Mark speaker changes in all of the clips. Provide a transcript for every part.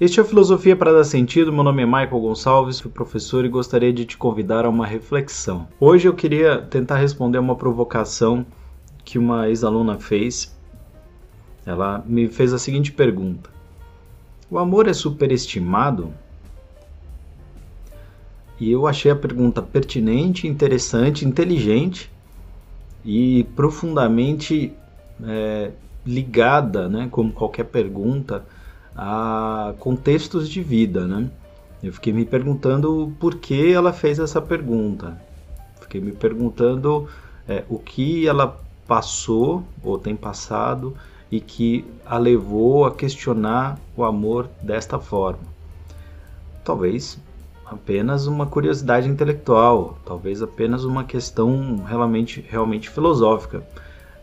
Speaker 1: Este é a Filosofia para Dar Sentido. Meu nome é Michael Gonçalves, sou professor e gostaria de te convidar a uma reflexão. Hoje eu queria tentar responder uma provocação que uma ex-aluna fez. Ela me fez a seguinte pergunta: O amor é superestimado? E eu achei a pergunta pertinente, interessante, inteligente e profundamente é, ligada, né, como qualquer pergunta a contextos de vida, né? Eu fiquei me perguntando por que ela fez essa pergunta. Fiquei me perguntando é, o que ela passou ou tem passado e que a levou a questionar o amor desta forma. Talvez apenas uma curiosidade intelectual, talvez apenas uma questão realmente, realmente filosófica.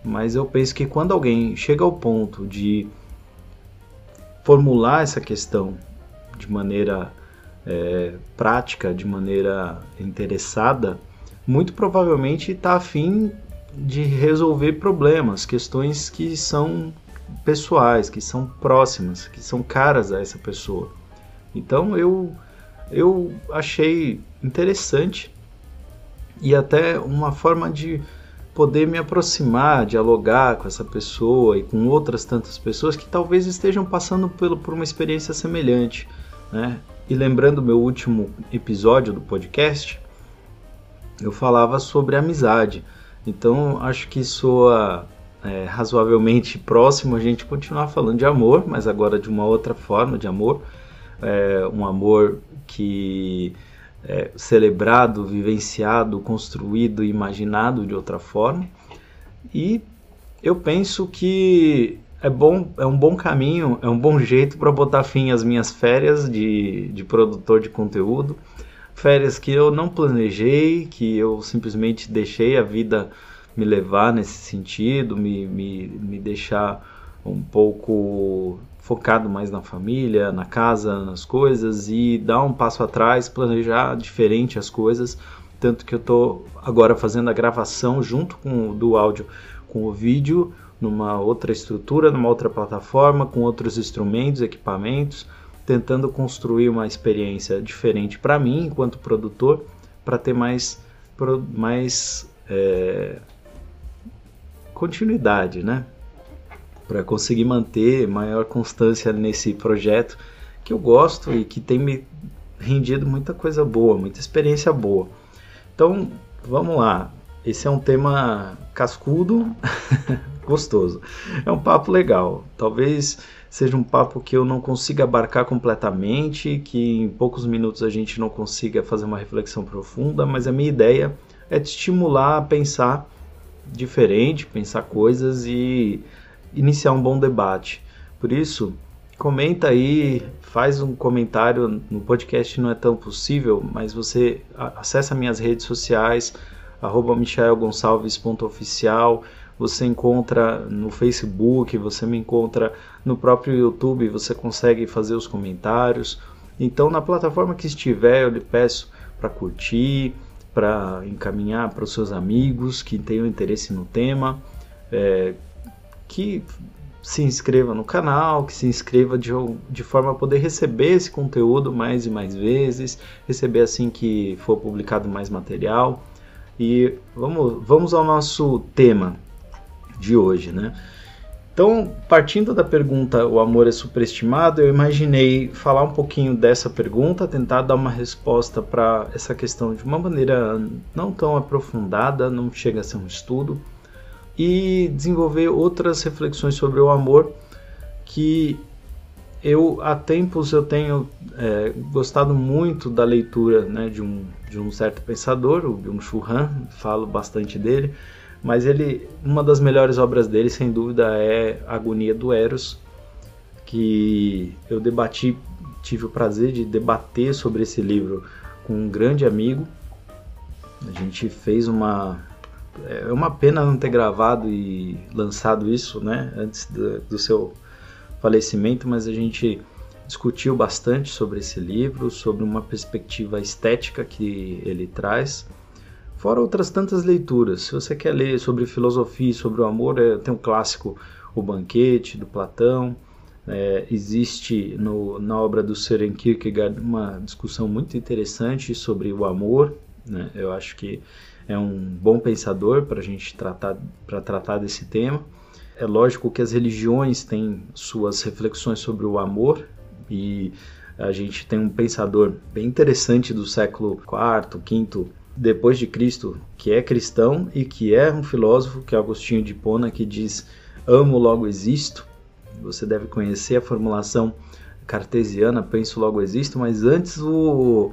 Speaker 1: Mas eu penso que quando alguém chega ao ponto de formular essa questão de maneira é, prática, de maneira interessada, muito provavelmente está afim de resolver problemas, questões que são pessoais, que são próximas, que são caras a essa pessoa. Então eu eu achei interessante e até uma forma de poder me aproximar, dialogar com essa pessoa e com outras tantas pessoas que talvez estejam passando por, por uma experiência semelhante. Né? E lembrando meu último episódio do podcast, eu falava sobre amizade. Então acho que soa é, razoavelmente próximo a gente continuar falando de amor, mas agora de uma outra forma de amor. É, um amor que é, celebrado, vivenciado, construído, imaginado de outra forma. E eu penso que é bom, é um bom caminho, é um bom jeito para botar fim às minhas férias de, de produtor de conteúdo. Férias que eu não planejei, que eu simplesmente deixei a vida me levar nesse sentido, me, me, me deixar um pouco focado mais na família, na casa, nas coisas e dar um passo atrás, planejar diferente as coisas. Tanto que eu estou agora fazendo a gravação junto com do áudio com o vídeo numa outra estrutura, numa outra plataforma, com outros instrumentos, equipamentos, tentando construir uma experiência diferente para mim enquanto produtor, para ter mais, mais é, continuidade, né? Para conseguir manter maior constância nesse projeto que eu gosto e que tem me rendido muita coisa boa, muita experiência boa. Então, vamos lá. Esse é um tema cascudo, gostoso. É um papo legal. Talvez seja um papo que eu não consiga abarcar completamente, que em poucos minutos a gente não consiga fazer uma reflexão profunda, mas a minha ideia é te estimular a pensar diferente, pensar coisas e iniciar um bom debate. Por isso, comenta aí, faz um comentário no podcast não é tão possível, mas você acessa minhas redes sociais, michaelgonçalves.oficial, você encontra no Facebook, você me encontra no próprio YouTube, você consegue fazer os comentários. Então, na plataforma que estiver, eu lhe peço para curtir, para encaminhar para os seus amigos que tenham interesse no tema. É, que se inscreva no canal, que se inscreva de, de forma a poder receber esse conteúdo mais e mais vezes, receber assim que for publicado mais material. E vamos, vamos ao nosso tema de hoje, né? Então, partindo da pergunta o amor é superestimado, eu imaginei falar um pouquinho dessa pergunta, tentar dar uma resposta para essa questão de uma maneira não tão aprofundada, não chega a ser um estudo, e desenvolver outras reflexões sobre o amor que eu há tempos eu tenho é, gostado muito da leitura né, de, um, de um certo pensador, o Byung-Chul Han, falo bastante dele, mas ele uma das melhores obras dele sem dúvida é Agonia do Eros, que eu debati, tive o prazer de debater sobre esse livro com um grande amigo. A gente fez uma é uma pena não ter gravado e lançado isso, né, antes do, do seu falecimento, mas a gente discutiu bastante sobre esse livro, sobre uma perspectiva estética que ele traz, fora outras tantas leituras. Se você quer ler sobre filosofia sobre o amor, é, tem um clássico O Banquete, do Platão, É, existe no, na obra do Søren Kierkegaard uma discussão muito interessante sobre o amor. Né? Eu acho que é um bom pensador para a gente tratar, para tratar desse tema. É lógico que as religiões têm suas reflexões sobre o amor e a gente tem um pensador bem interessante do século IV, V depois de Cristo, que é cristão e que é um filósofo, que é Agostinho de Hipona, que diz: "Amo, logo existo". Você deve conhecer a formulação cartesiana, penso, logo existo, mas antes o,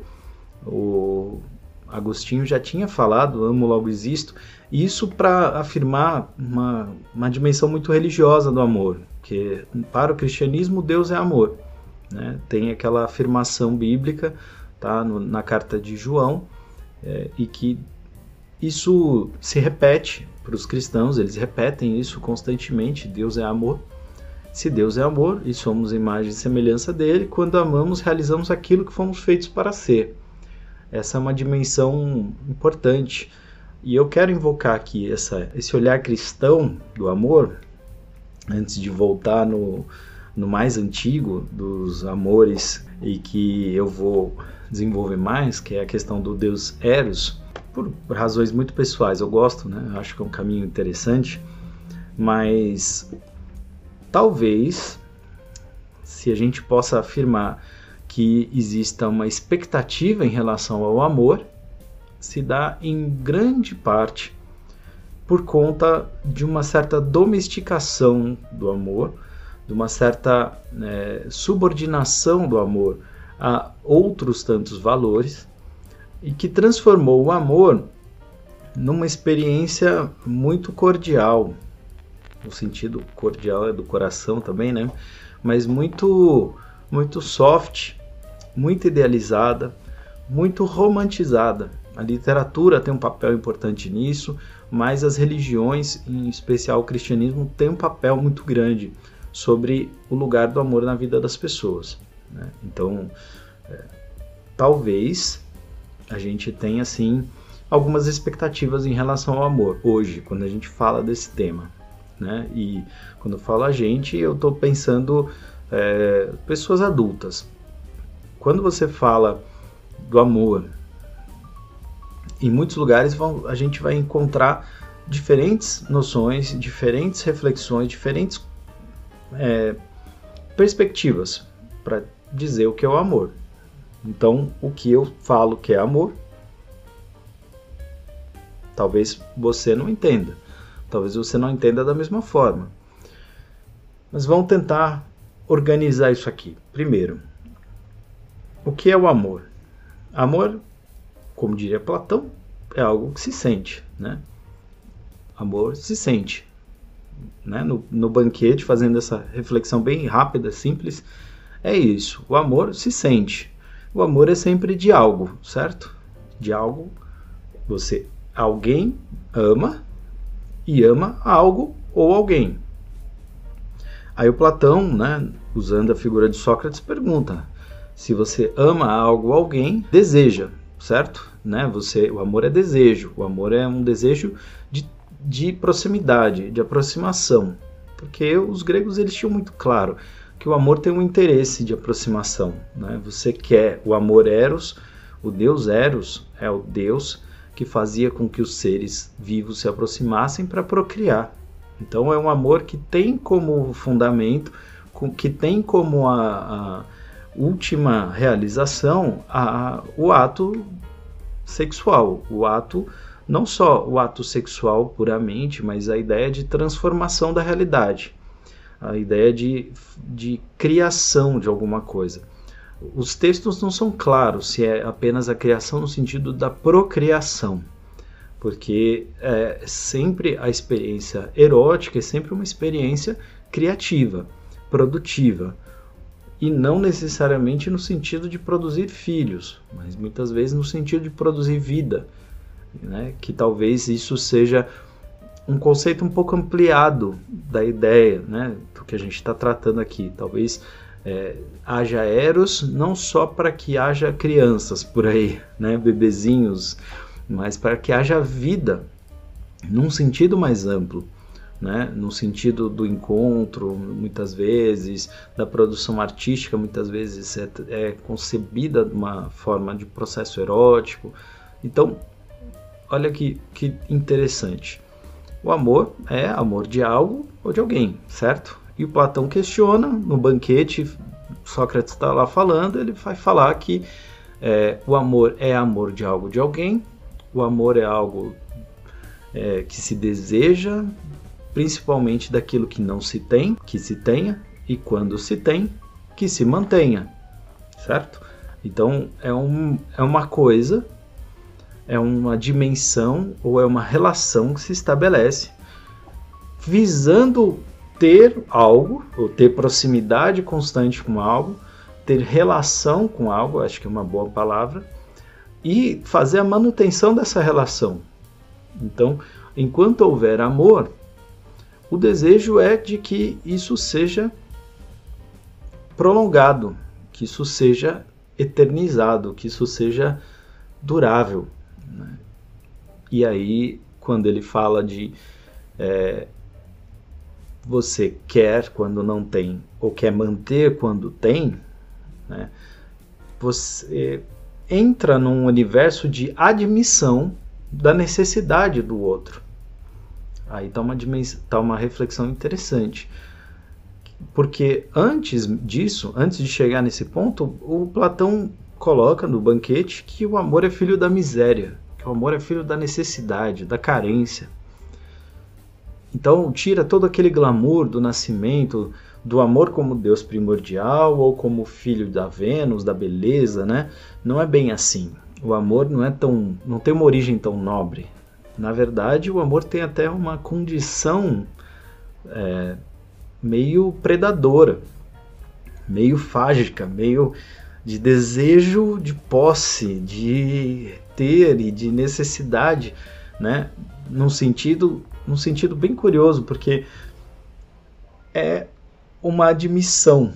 Speaker 1: o Agostinho já tinha falado, amo, logo existo, isso para afirmar uma, uma dimensão muito religiosa do amor, que para o cristianismo Deus é amor. Né? Tem aquela afirmação bíblica tá, no, na carta de João, é, e que isso se repete para os cristãos, eles repetem isso constantemente: Deus é amor. Se Deus é amor e somos imagem e semelhança dele, quando amamos, realizamos aquilo que fomos feitos para ser. Essa é uma dimensão importante. E eu quero invocar aqui essa, esse olhar cristão do amor, antes de voltar no, no mais antigo dos amores e que eu vou desenvolver mais, que é a questão do Deus Eros, por, por razões muito pessoais. Eu gosto, né? Eu acho que é um caminho interessante, mas talvez se a gente possa afirmar que exista uma expectativa em relação ao amor, se dá em grande parte por conta de uma certa domesticação do amor, de uma certa é, subordinação do amor a outros tantos valores e que transformou o amor numa experiência muito cordial, no sentido cordial é do coração também, né? Mas muito muito soft, muito idealizada, muito romantizada. A literatura tem um papel importante nisso, mas as religiões, em especial o cristianismo, tem um papel muito grande sobre o lugar do amor na vida das pessoas. Né? Então, é, talvez a gente tenha assim algumas expectativas em relação ao amor hoje, quando a gente fala desse tema. Né? E quando eu falo a gente, eu estou pensando é, pessoas adultas, quando você fala do amor, em muitos lugares vão, a gente vai encontrar diferentes noções, diferentes reflexões, diferentes é, perspectivas para dizer o que é o amor. Então, o que eu falo que é amor, talvez você não entenda. Talvez você não entenda da mesma forma. Mas vamos tentar organizar isso aqui. Primeiro, o que é o amor? Amor, como diria Platão, é algo que se sente, né? Amor se sente. Né? No, no banquete, fazendo essa reflexão bem rápida, simples, é isso. O amor se sente. O amor é sempre de algo, certo? De algo. Você, alguém ama e ama algo ou alguém. Aí o Platão, né, usando a figura de Sócrates, pergunta: se você ama algo alguém, deseja, certo? Né? Você, o amor é desejo. O amor é um desejo de, de proximidade, de aproximação. Porque os gregos eles tinham muito claro que o amor tem um interesse de aproximação. Né? Você quer o amor eros, o deus eros é o deus que fazia com que os seres vivos se aproximassem para procriar. Então é um amor que tem como fundamento, que tem como a, a última realização a, o ato sexual, o ato não só o ato sexual puramente, mas a ideia de transformação da realidade, a ideia de, de criação de alguma coisa. Os textos não são claros se é apenas a criação no sentido da procriação, porque é sempre a experiência erótica é sempre uma experiência criativa, produtiva e não necessariamente no sentido de produzir filhos, mas muitas vezes no sentido de produzir vida, né? que talvez isso seja um conceito um pouco ampliado da ideia né? do que a gente está tratando aqui. Talvez é, haja eros não só para que haja crianças por aí, né? bebezinhos, mas para que haja vida num sentido mais amplo. Né, no sentido do encontro, muitas vezes, da produção artística, muitas vezes é, é concebida de uma forma de processo erótico. Então, olha que, que interessante. O amor é amor de algo ou de alguém, certo? E o Platão questiona no banquete, Sócrates está lá falando, ele vai falar que é, o amor é amor de algo de alguém, o amor é algo é, que se deseja, principalmente daquilo que não se tem, que se tenha, e quando se tem, que se mantenha, certo? Então é, um, é uma coisa é uma dimensão ou é uma relação que se estabelece visando ter algo, ou ter proximidade constante com algo, ter relação com algo, acho que é uma boa palavra, e fazer a manutenção dessa relação. Então, enquanto houver amor, o desejo é de que isso seja prolongado, que isso seja eternizado, que isso seja durável. Né? E aí, quando ele fala de é, você quer quando não tem, ou quer manter quando tem, né? você entra num universo de admissão da necessidade do outro. Aí está uma, tá uma reflexão interessante. Porque antes disso, antes de chegar nesse ponto, o Platão coloca no banquete que o amor é filho da miséria, que o amor é filho da necessidade, da carência. Então tira todo aquele glamour do nascimento, do amor como Deus primordial ou como filho da Vênus, da beleza, né? Não é bem assim. O amor não é tão, não tem uma origem tão nobre. Na verdade, o amor tem até uma condição é, meio predadora, meio fágica, meio de desejo de posse, de ter e de necessidade, né? Num sentido, num sentido bem curioso, porque é uma admissão.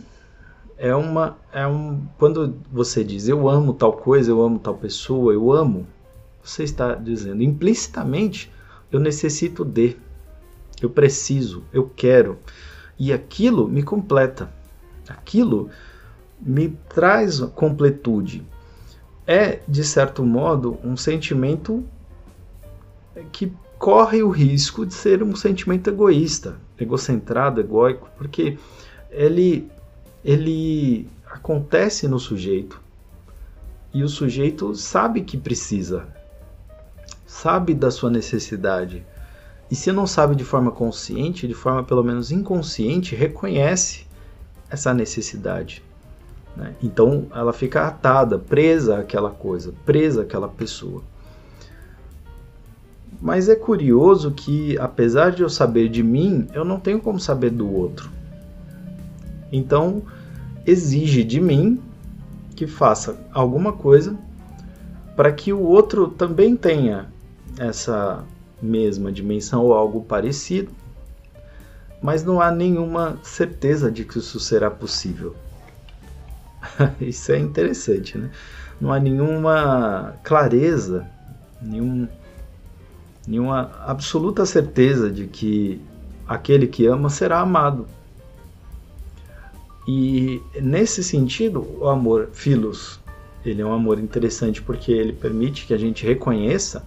Speaker 1: É uma é um quando você diz eu amo tal coisa, eu amo tal pessoa, eu amo, você está dizendo implicitamente eu necessito de, eu preciso, eu quero. E aquilo me completa. Aquilo me traz completude. É, de certo modo, um sentimento que corre o risco de ser um sentimento egoísta, egocentrado, egóico, porque ele, ele acontece no sujeito e o sujeito sabe que precisa, sabe da sua necessidade. E se não sabe de forma consciente, de forma pelo menos inconsciente, reconhece essa necessidade. Né? Então ela fica atada, presa àquela coisa, presa àquela pessoa. Mas é curioso que, apesar de eu saber de mim, eu não tenho como saber do outro. Então, exige de mim que faça alguma coisa para que o outro também tenha essa mesma dimensão ou algo parecido, mas não há nenhuma certeza de que isso será possível. Isso é interessante, né? Não há nenhuma clareza, nenhum, nenhuma absoluta certeza de que aquele que ama será amado. E nesse sentido, o amor filos, ele é um amor interessante porque ele permite que a gente reconheça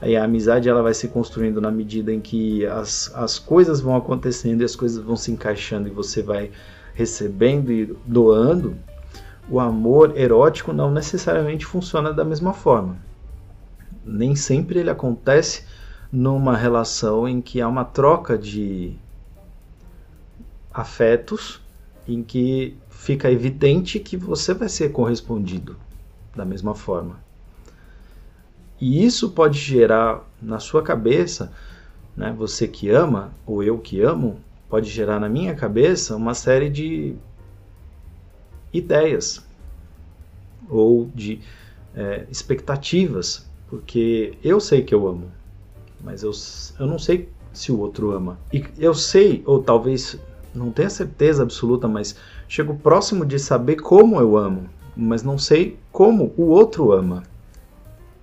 Speaker 1: aí a amizade ela vai se construindo na medida em que as, as coisas vão acontecendo e as coisas vão se encaixando e você vai recebendo e doando o amor erótico não necessariamente funciona da mesma forma. Nem sempre ele acontece numa relação em que há uma troca de afetos, em que fica evidente que você vai ser correspondido da mesma forma. E isso pode gerar na sua cabeça, né, você que ama, ou eu que amo, pode gerar na minha cabeça uma série de ideias ou de é, expectativas, porque eu sei que eu amo, mas eu, eu não sei se o outro ama. E eu sei, ou talvez não tenha certeza absoluta, mas chego próximo de saber como eu amo, mas não sei como o outro ama.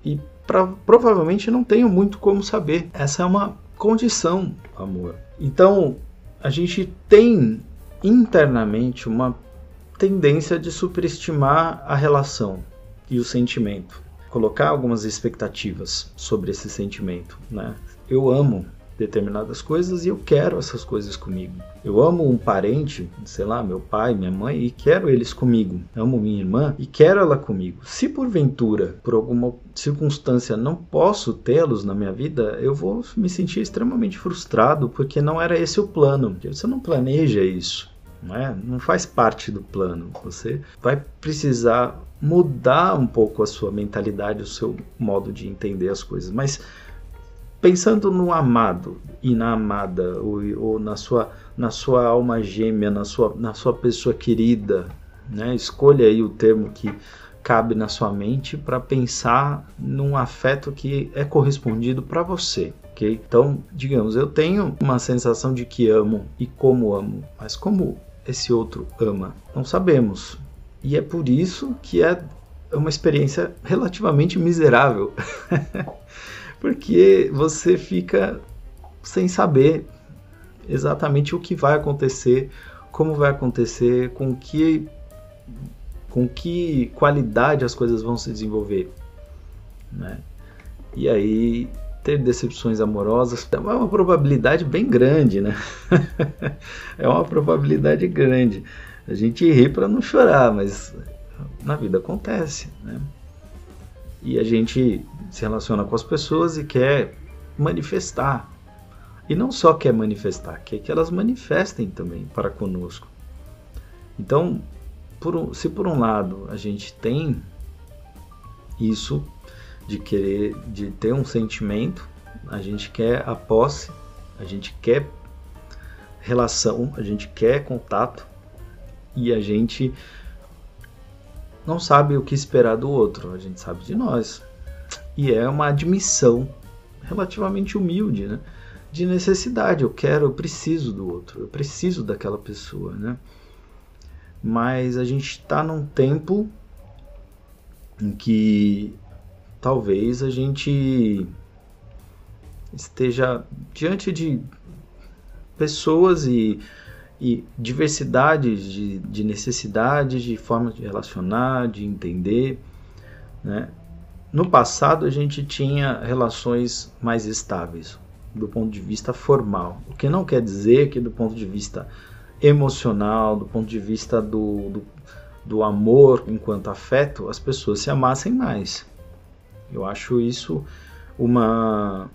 Speaker 1: E pra, provavelmente não tenho muito como saber. Essa é uma condição amor. Então, a gente tem internamente uma tendência de superestimar a relação e o sentimento, colocar algumas expectativas sobre esse sentimento, né? Eu amo determinadas coisas e eu quero essas coisas comigo. Eu amo um parente, sei lá, meu pai, minha mãe, e quero eles comigo. amo minha irmã e quero ela comigo. Se porventura, por alguma circunstância, não posso tê-los na minha vida, eu vou me sentir extremamente frustrado porque não era esse o plano. Você não planeja isso. Não, é? não faz parte do plano. Você vai precisar mudar um pouco a sua mentalidade, o seu modo de entender as coisas. Mas pensando no amado e na amada, ou, ou, na, sua, na sua alma gêmea, na sua, na sua pessoa querida, né? escolha aí o termo que cabe na sua mente para pensar num afeto que é correspondido para você. ok? Então, digamos, eu tenho uma sensação de que amo e como amo, mas como esse outro ama? Não sabemos. E é por isso que é uma experiência relativamente miserável. porque você fica sem saber exatamente o que vai acontecer, como vai acontecer, com que com que qualidade as coisas vão se desenvolver, né? E aí ter decepções amorosas é uma probabilidade bem grande, né? é uma probabilidade grande. A gente ri para não chorar, mas na vida acontece, né? E a gente se relaciona com as pessoas e quer manifestar. E não só quer manifestar, quer que elas manifestem também para conosco. Então, por se por um lado a gente tem isso de querer, de ter um sentimento, a gente quer a posse, a gente quer relação, a gente quer contato e a gente não sabe o que esperar do outro, a gente sabe de nós. E é uma admissão relativamente humilde, né? De necessidade. Eu quero, eu preciso do outro, eu preciso daquela pessoa, né? Mas a gente está num tempo em que talvez a gente esteja diante de pessoas e e diversidade de, de necessidades, de formas de relacionar, de entender. Né? No passado, a gente tinha relações mais estáveis do ponto de vista formal, o que não quer dizer que, do ponto de vista emocional, do ponto de vista do, do, do amor enquanto afeto, as pessoas se amassem mais. Eu acho isso uma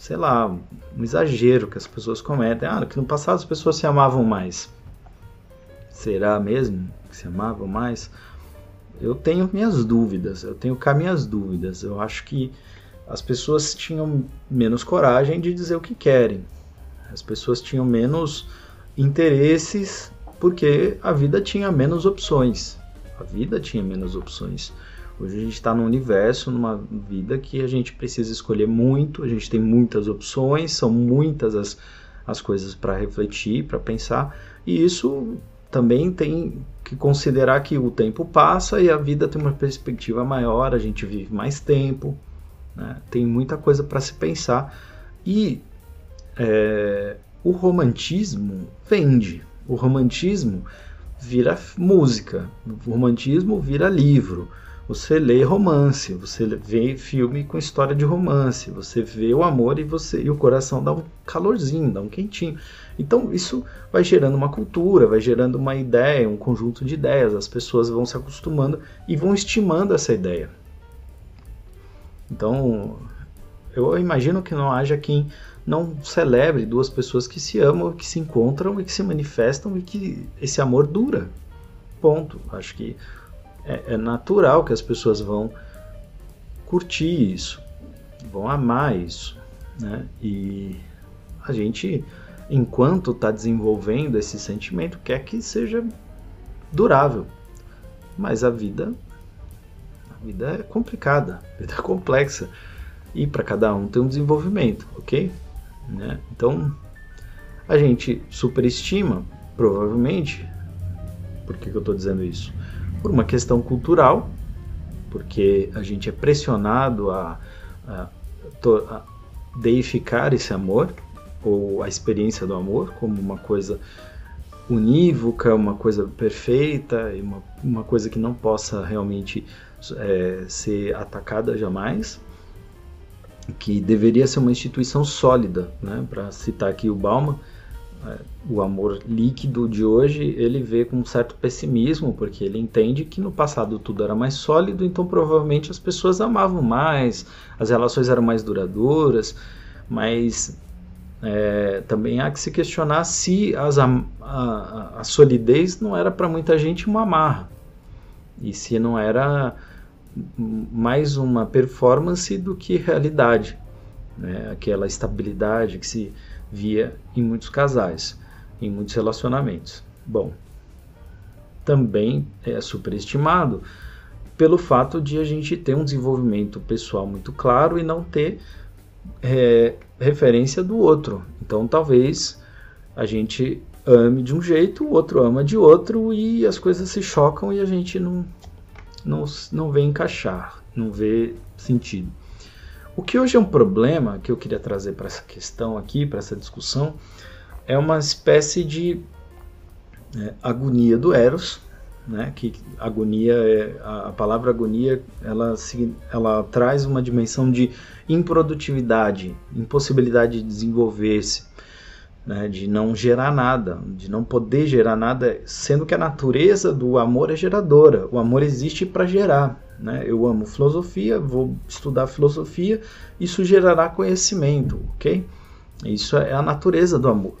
Speaker 1: sei lá, um exagero que as pessoas cometem. Ah, que no passado as pessoas se amavam mais. Será mesmo que se amavam mais? Eu tenho minhas dúvidas, eu tenho cá minhas dúvidas. Eu acho que as pessoas tinham menos coragem de dizer o que querem. As pessoas tinham menos interesses porque a vida tinha menos opções. A vida tinha menos opções. Hoje a gente está num universo, numa vida que a gente precisa escolher muito, a gente tem muitas opções, são muitas as, as coisas para refletir, para pensar, e isso também tem que considerar que o tempo passa e a vida tem uma perspectiva maior, a gente vive mais tempo, né? tem muita coisa para se pensar. E é, o romantismo vende, o romantismo vira música, o romantismo vira livro. Você lê romance, você vê filme com história de romance, você vê o amor e você e o coração dá um calorzinho, dá um quentinho. Então isso vai gerando uma cultura, vai gerando uma ideia, um conjunto de ideias. As pessoas vão se acostumando e vão estimando essa ideia. Então eu imagino que não haja quem não celebre duas pessoas que se amam, que se encontram e que se manifestam e que esse amor dura. Ponto. Acho que é, é natural que as pessoas vão curtir isso, vão amar isso, né? E a gente, enquanto está desenvolvendo esse sentimento, quer que seja durável. Mas a vida, a vida é complicada, a vida é complexa e para cada um tem um desenvolvimento, ok? Né? Então a gente superestima, provavelmente. Por que, que eu estou dizendo isso? Por uma questão cultural, porque a gente é pressionado a, a, a deificar esse amor ou a experiência do amor como uma coisa unívoca, uma coisa perfeita, uma, uma coisa que não possa realmente é, ser atacada jamais, que deveria ser uma instituição sólida, né? Para citar aqui o Bauman, o amor líquido de hoje ele vê com um certo pessimismo, porque ele entende que no passado tudo era mais sólido, então provavelmente as pessoas amavam mais, as relações eram mais duradouras, mas é, também há que se questionar se as, a, a, a solidez não era para muita gente uma amarra, e se não era mais uma performance do que realidade, né? aquela estabilidade que se via em muitos casais, em muitos relacionamentos. Bom, também é superestimado pelo fato de a gente ter um desenvolvimento pessoal muito claro e não ter é, referência do outro. Então, talvez a gente ame de um jeito, o outro ama de outro e as coisas se chocam e a gente não, não, não vê encaixar, não vê sentido. O que hoje é um problema que eu queria trazer para essa questão aqui, para essa discussão, é uma espécie de é, agonia do Eros, né? Que agonia é a, a, palavra agonia, ela ela traz uma dimensão de improdutividade, impossibilidade de desenvolver-se, né? De não gerar nada, de não poder gerar nada, sendo que a natureza do amor é geradora. O amor existe para gerar. Né? Eu amo filosofia, vou estudar filosofia, isso gerará conhecimento, ok? Isso é a natureza do amor.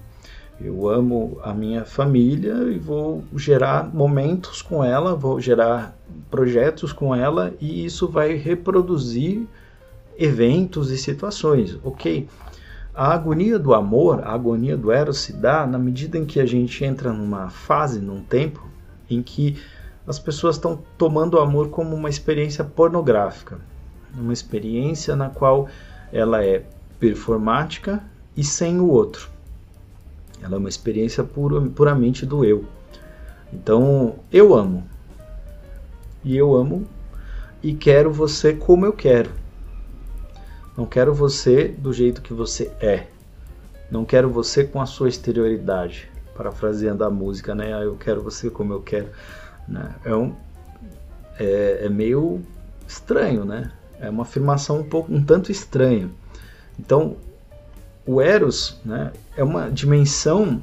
Speaker 1: Eu amo a minha família e vou gerar momentos com ela, vou gerar projetos com ela e isso vai reproduzir eventos e situações, ok? A agonia do amor, a agonia do eros se dá na medida em que a gente entra numa fase, num tempo, em que as pessoas estão tomando o amor como uma experiência pornográfica, uma experiência na qual ela é performática e sem o outro. Ela é uma experiência pura, puramente do eu. Então, eu amo. E eu amo e quero você como eu quero. Não quero você do jeito que você é. Não quero você com a sua exterioridade. Parafraseando a música, né? Ah, eu quero você como eu quero. Né? É, um, é, é, meio estranho, né? É uma afirmação um pouco um tanto estranha. Então, o Eros né, é uma dimensão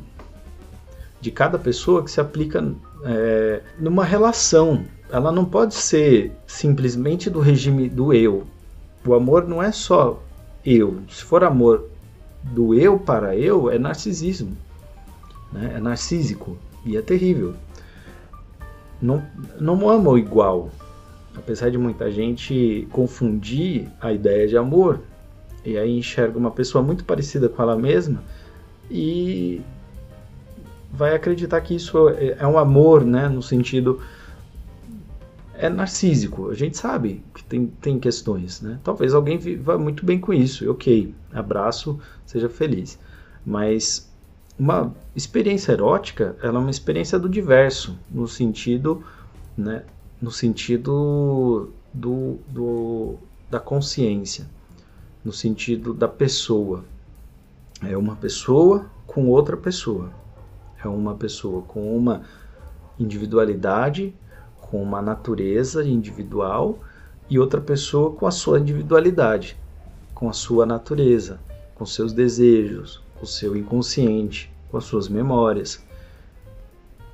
Speaker 1: de cada pessoa que se aplica é, numa relação. Ela não pode ser simplesmente do regime do eu. O amor não é só eu. Se for amor do eu para eu, é narcisismo. Né? É narcísico e é terrível não, não amam igual. Apesar de muita gente confundir a ideia de amor, e aí enxerga uma pessoa muito parecida com ela mesma e vai acreditar que isso é, é um amor, né, no sentido é narcísico. A gente sabe que tem, tem questões, né? Talvez alguém vá muito bem com isso. Ok, abraço, seja feliz. Mas uma experiência erótica ela é uma experiência do diverso no sentido né no sentido do, do da consciência no sentido da pessoa. É uma pessoa com outra pessoa. É uma pessoa com uma individualidade com uma natureza individual e outra pessoa com a sua individualidade com a sua natureza com seus desejos o seu inconsciente, com as suas memórias.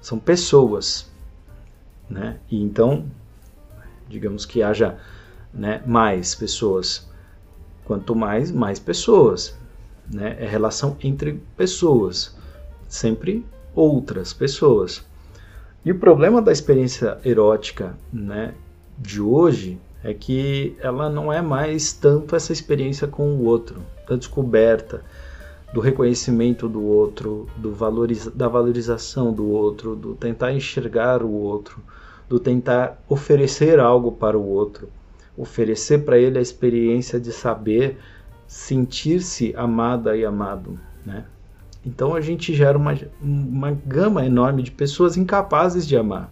Speaker 1: São pessoas, né? E então, digamos que haja né, mais pessoas. Quanto mais, mais pessoas. Né? É relação entre pessoas. Sempre outras pessoas. E o problema da experiência erótica né, de hoje é que ela não é mais tanto essa experiência com o outro, da descoberta, do reconhecimento do outro, do valoriza da valorização do outro, do tentar enxergar o outro, do tentar oferecer algo para o outro, oferecer para ele a experiência de saber sentir-se amada e amado, né? Então a gente gera uma, uma gama enorme de pessoas incapazes de amar.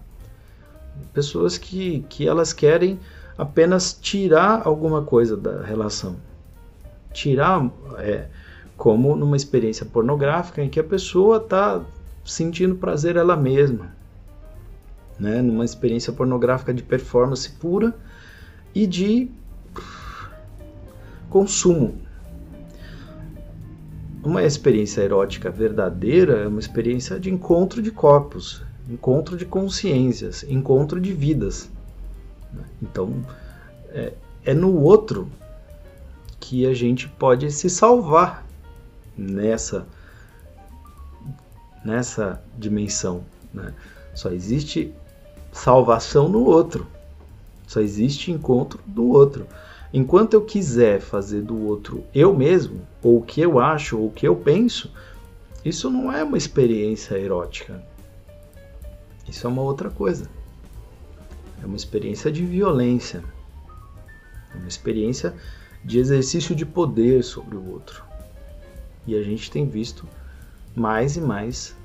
Speaker 1: Pessoas que, que elas querem apenas tirar alguma coisa da relação. tirar é, como numa experiência pornográfica em que a pessoa está sentindo prazer ela mesma, né? numa experiência pornográfica de performance pura e de consumo. Uma experiência erótica verdadeira é uma experiência de encontro de corpos, encontro de consciências, encontro de vidas. Então, é, é no outro que a gente pode se salvar nessa nessa dimensão. Né? Só existe salvação no outro. Só existe encontro do outro. Enquanto eu quiser fazer do outro eu mesmo, ou o que eu acho, ou o que eu penso, isso não é uma experiência erótica. Isso é uma outra coisa. É uma experiência de violência. É uma experiência de exercício de poder sobre o outro. E a gente tem visto mais e mais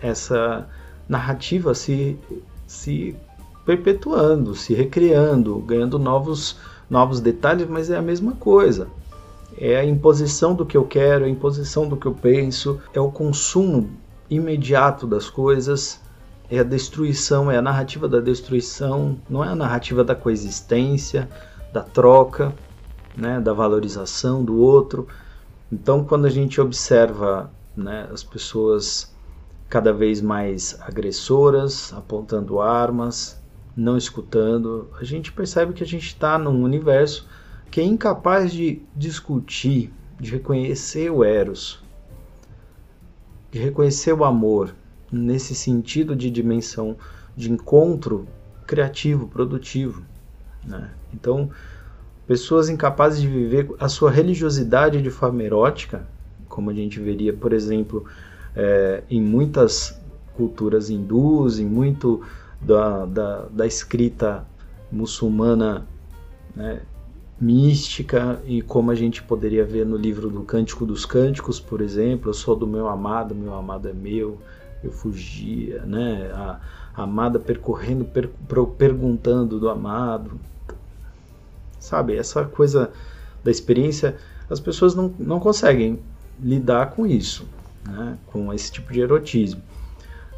Speaker 1: essa narrativa se, se perpetuando, se recriando, ganhando novos, novos detalhes, mas é a mesma coisa. É a imposição do que eu quero, é a imposição do que eu penso, é o consumo imediato das coisas, é a destruição, é a narrativa da destruição, não é a narrativa da coexistência, da troca, né, da valorização do outro. Então, quando a gente observa né, as pessoas cada vez mais agressoras, apontando armas, não escutando, a gente percebe que a gente está num universo que é incapaz de discutir, de reconhecer o Eros, de reconhecer o amor, nesse sentido de dimensão de encontro criativo, produtivo. Né? Então, pessoas incapazes de viver a sua religiosidade de forma erótica, como a gente veria, por exemplo, é, em muitas culturas hindus, em muito da, da, da escrita muçulmana né, mística, e como a gente poderia ver no livro do Cântico dos Cânticos, por exemplo, eu sou do meu amado, meu amado é meu, eu fugia, né? A, a amada percorrendo, per, perguntando do amado. Sabe, essa coisa da experiência, as pessoas não, não conseguem lidar com isso, né? com esse tipo de erotismo.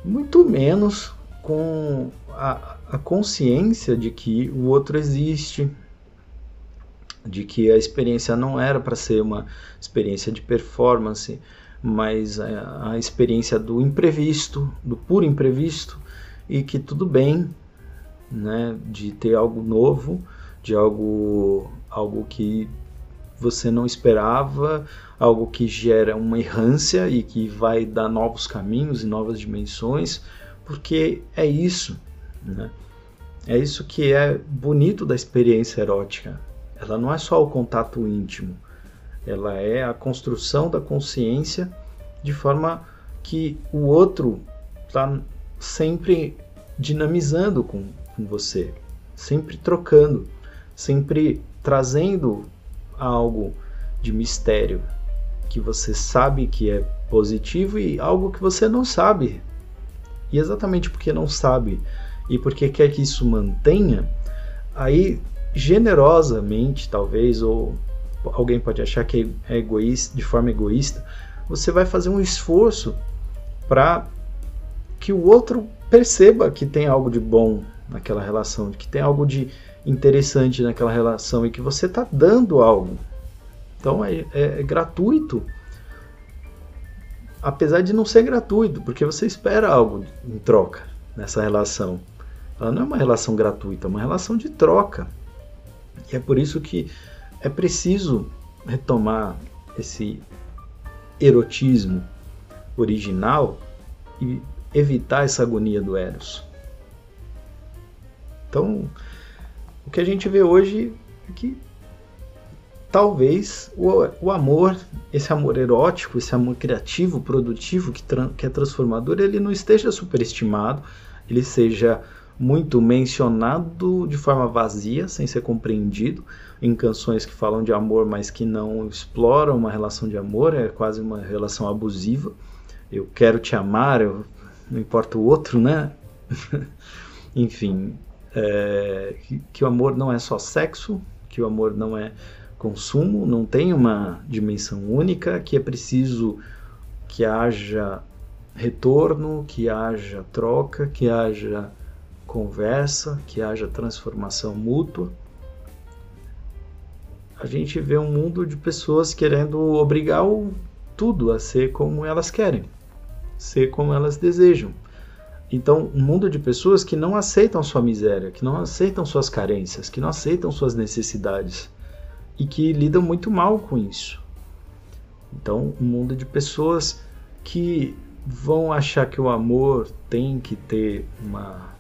Speaker 1: Muito menos com a, a consciência de que o outro existe, de que a experiência não era para ser uma experiência de performance, mas a, a experiência do imprevisto, do puro imprevisto, e que tudo bem, né, de ter algo novo, de algo, algo que você não esperava, algo que gera uma errância e que vai dar novos caminhos e novas dimensões, porque é isso, né? É isso que é bonito da experiência erótica. Ela não é só o contato íntimo, ela é a construção da consciência de forma que o outro está sempre dinamizando com, com você, sempre trocando, sempre trazendo algo de mistério que você sabe que é positivo e algo que você não sabe. E exatamente porque não sabe e porque quer que isso mantenha, aí generosamente, talvez, ou alguém pode achar que é egoísta, de forma egoísta, você vai fazer um esforço para que o outro perceba que tem algo de bom naquela relação, que tem algo de interessante naquela relação e que você está dando algo. Então é, é, é, gratuito, apesar de não ser gratuito, porque você espera algo em troca nessa relação. Ela não é uma relação gratuita, é uma relação de troca. E é por isso que é preciso retomar esse erotismo original e evitar essa agonia do Eros. Então, o que a gente vê hoje é que talvez o, o amor, esse amor erótico, esse amor criativo, produtivo, que, que é transformador, ele não esteja superestimado, ele seja muito mencionado de forma vazia, sem ser compreendido, em canções que falam de amor, mas que não exploram uma relação de amor, é quase uma relação abusiva. Eu quero te amar, eu, não importa o outro, né? Enfim, é, que, que, o amor não é só sexo, que o amor não é consumo, não tem uma dimensão única, que é preciso que haja retorno, que haja troca, que haja conversa, que haja transformação mútua. A gente vê um mundo de pessoas querendo obrigar o tudo a ser como elas querem, ser como elas desejam. Então, um mundo de pessoas que não aceitam sua miséria, que não aceitam suas carências, que não aceitam suas necessidades e que lidam muito mal com isso. Então, um mundo de pessoas que vão achar que o amor tem que ter uma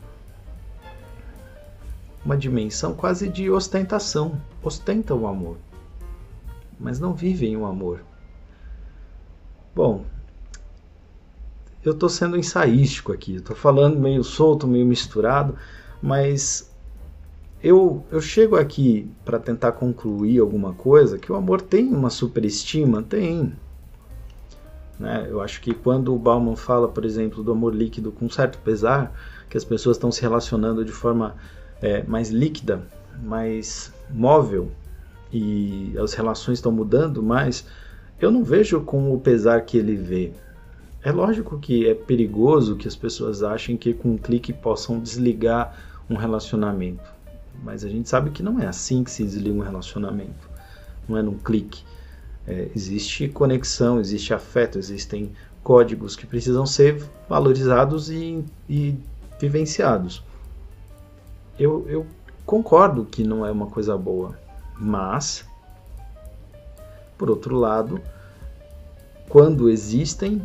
Speaker 1: uma dimensão quase de ostentação. Ostentam o amor, mas não vivem o amor. Bom, eu estou sendo ensaístico aqui, estou falando meio solto, meio misturado, mas eu, eu chego aqui para tentar concluir alguma coisa que o amor tem uma superestima? Tem. Né? Eu acho que quando o Bauman fala, por exemplo, do amor líquido com certo pesar, que as pessoas estão se relacionando de forma é, mais líquida, mais móvel e as relações estão mudando mais, eu não vejo com o pesar que ele vê. É lógico que é perigoso que as pessoas achem que com um clique possam desligar um relacionamento. Mas a gente sabe que não é assim que se desliga um relacionamento. Não é num clique. É, existe conexão, existe afeto, existem códigos que precisam ser valorizados e, e vivenciados. Eu, eu concordo que não é uma coisa boa, mas, por outro lado, quando existem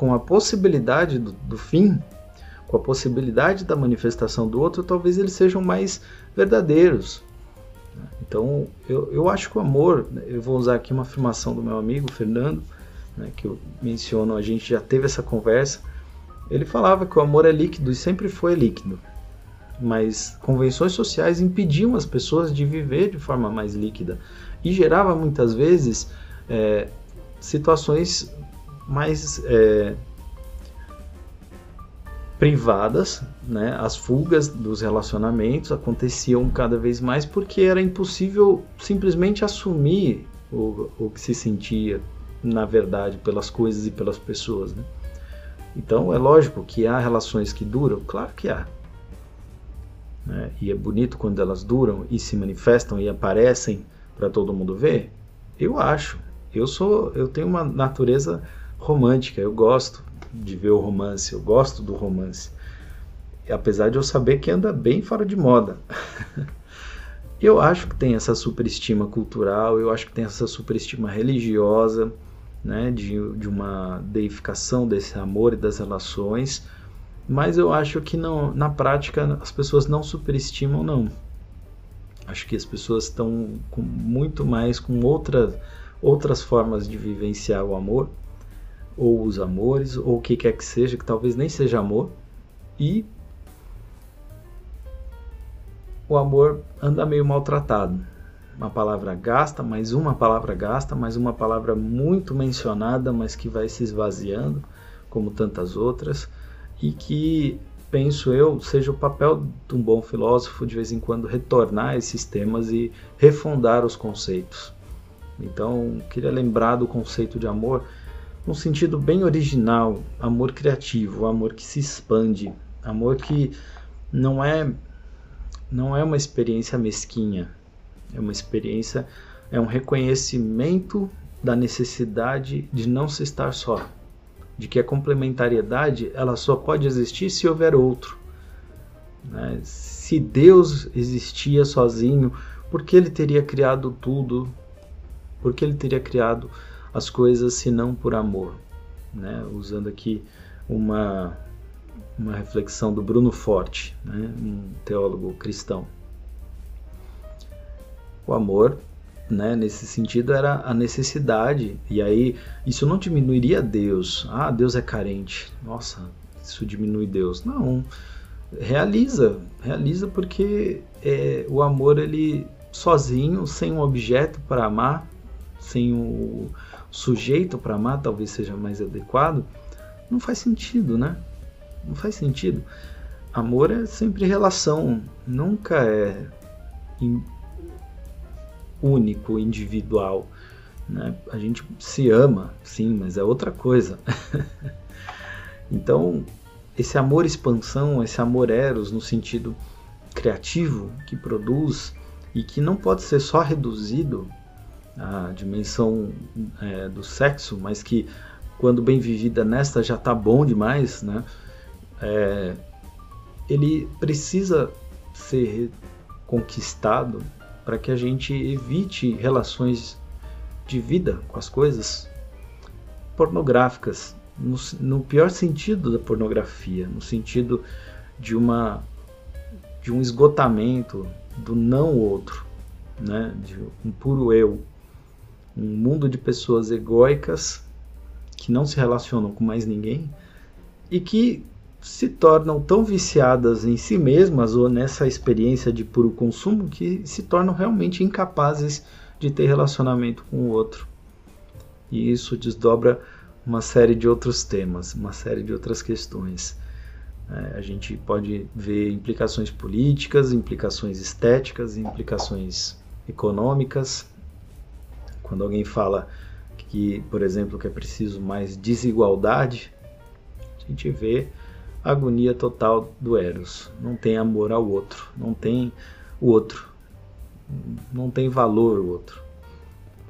Speaker 1: com a possibilidade do, do fim, com a possibilidade da manifestação do outro, talvez eles sejam mais verdadeiros. Então, eu, eu acho que o amor, eu vou usar aqui uma afirmação do meu amigo Fernando, né, que eu menciono, a gente já teve essa conversa. Ele falava que o amor é líquido e sempre foi líquido, mas convenções sociais impediam as pessoas de viver de forma mais líquida e gerava muitas vezes é, situações mais é, privadas, né? As fugas dos relacionamentos aconteciam cada vez mais porque era impossível simplesmente assumir o, o que se sentia na verdade pelas coisas e pelas pessoas, né? Então é lógico que há relações que duram, claro que há. Né? E é bonito quando elas duram e se manifestam e aparecem para todo mundo ver. Eu acho. Eu sou, eu tenho uma natureza romântica. Eu gosto de ver o romance, eu gosto do romance. Apesar de eu saber que anda bem fora de moda. eu acho que tem essa superestima cultural, eu acho que tem essa superestima religiosa, né, de, de uma deificação desse amor e das relações, mas eu acho que não, na prática as pessoas não superestimam não. Acho que as pessoas estão com muito mais com outras outras formas de vivenciar o amor ou os amores, ou o que quer que seja, que talvez nem seja amor, e o amor anda meio maltratado. Uma palavra gasta, mais uma palavra gasta, mais uma palavra muito mencionada, mas que vai se esvaziando, como tantas outras, e que, penso eu, seja o papel de um bom filósofo de vez em quando retornar a esses temas e refundar os conceitos. Então, queria lembrar do conceito de amor num sentido bem original, amor criativo, amor que se expande, amor que não é não é uma experiência mesquinha, é uma experiência, é um reconhecimento da necessidade de não se estar só, de que a complementariedade ela só pode existir se houver outro. Né? Se Deus existia sozinho, por que ele teria criado tudo? Por que ele teria criado as coisas senão por amor. Né? Usando aqui uma, uma reflexão do Bruno Forte, né? um teólogo cristão. O amor, né, nesse sentido, era a necessidade, e aí isso não diminuiria Deus. Ah, Deus é carente. Nossa, isso diminui Deus. Não, realiza, realiza porque é, o amor ele sozinho, sem um objeto para amar, sem o, sujeito para amar talvez seja mais adequado, não faz sentido, né? Não faz sentido. Amor é sempre relação, nunca é único, individual. Né? A gente se ama, sim, mas é outra coisa. então, esse amor expansão, esse amor eros no sentido criativo que produz e que não pode ser só reduzido à dimensão é, do sexo, mas que quando bem vivida nesta já está bom demais, né? É, ele precisa ser conquistado para que a gente evite relações de vida com as coisas pornográficas, no, no pior sentido da pornografia, no sentido de uma de um esgotamento do não outro, né? de um puro eu, um mundo de pessoas egóicas que não se relacionam com mais ninguém e que se tornam tão viciadas em si mesmas ou nessa experiência de puro consumo que se tornam realmente incapazes de ter relacionamento com o outro. E isso desdobra uma série de outros temas, uma série de outras questões. É, a gente pode ver implicações políticas, implicações estéticas, implicações econômicas. Quando alguém fala que, por exemplo, que é preciso mais desigualdade, a gente vê a agonia total do Eros. Não tem amor ao outro, não tem o outro, não tem valor o outro.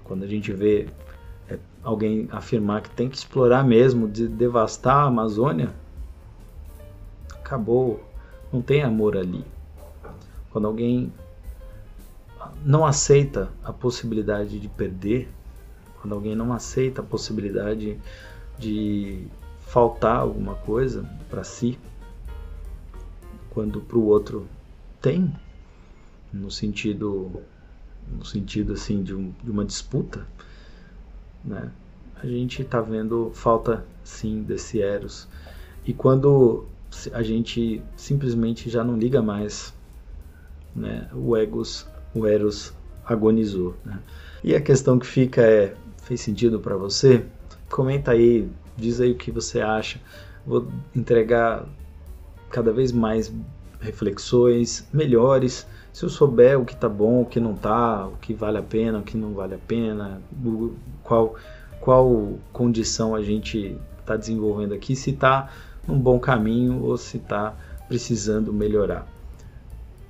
Speaker 1: Quando a gente vê é, alguém afirmar que tem que explorar mesmo, de devastar a Amazônia, acabou, não tem amor ali. Quando alguém não aceita a possibilidade de perder, quando alguém não aceita a possibilidade de faltar alguma coisa para si, quando para o outro tem, no sentido no sentido assim de, um, de uma disputa, né? A gente está vendo falta sim desse eros. E quando a gente simplesmente já não liga mais, né? O egos, o eros agonizou. Né? E a questão que fica é, fez sentido para você? Comenta aí, diz aí o que você acha. Vou entregar cada vez mais reflexões melhores. Se eu souber o que tá bom, o que não tá, o que vale a pena, o que não vale a pena, qual qual condição a gente está desenvolvendo aqui, se está num bom caminho ou se está precisando melhorar.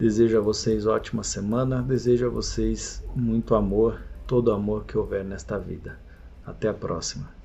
Speaker 1: Desejo a vocês ótima semana, desejo a vocês muito amor, todo amor que houver nesta vida. Até a próxima.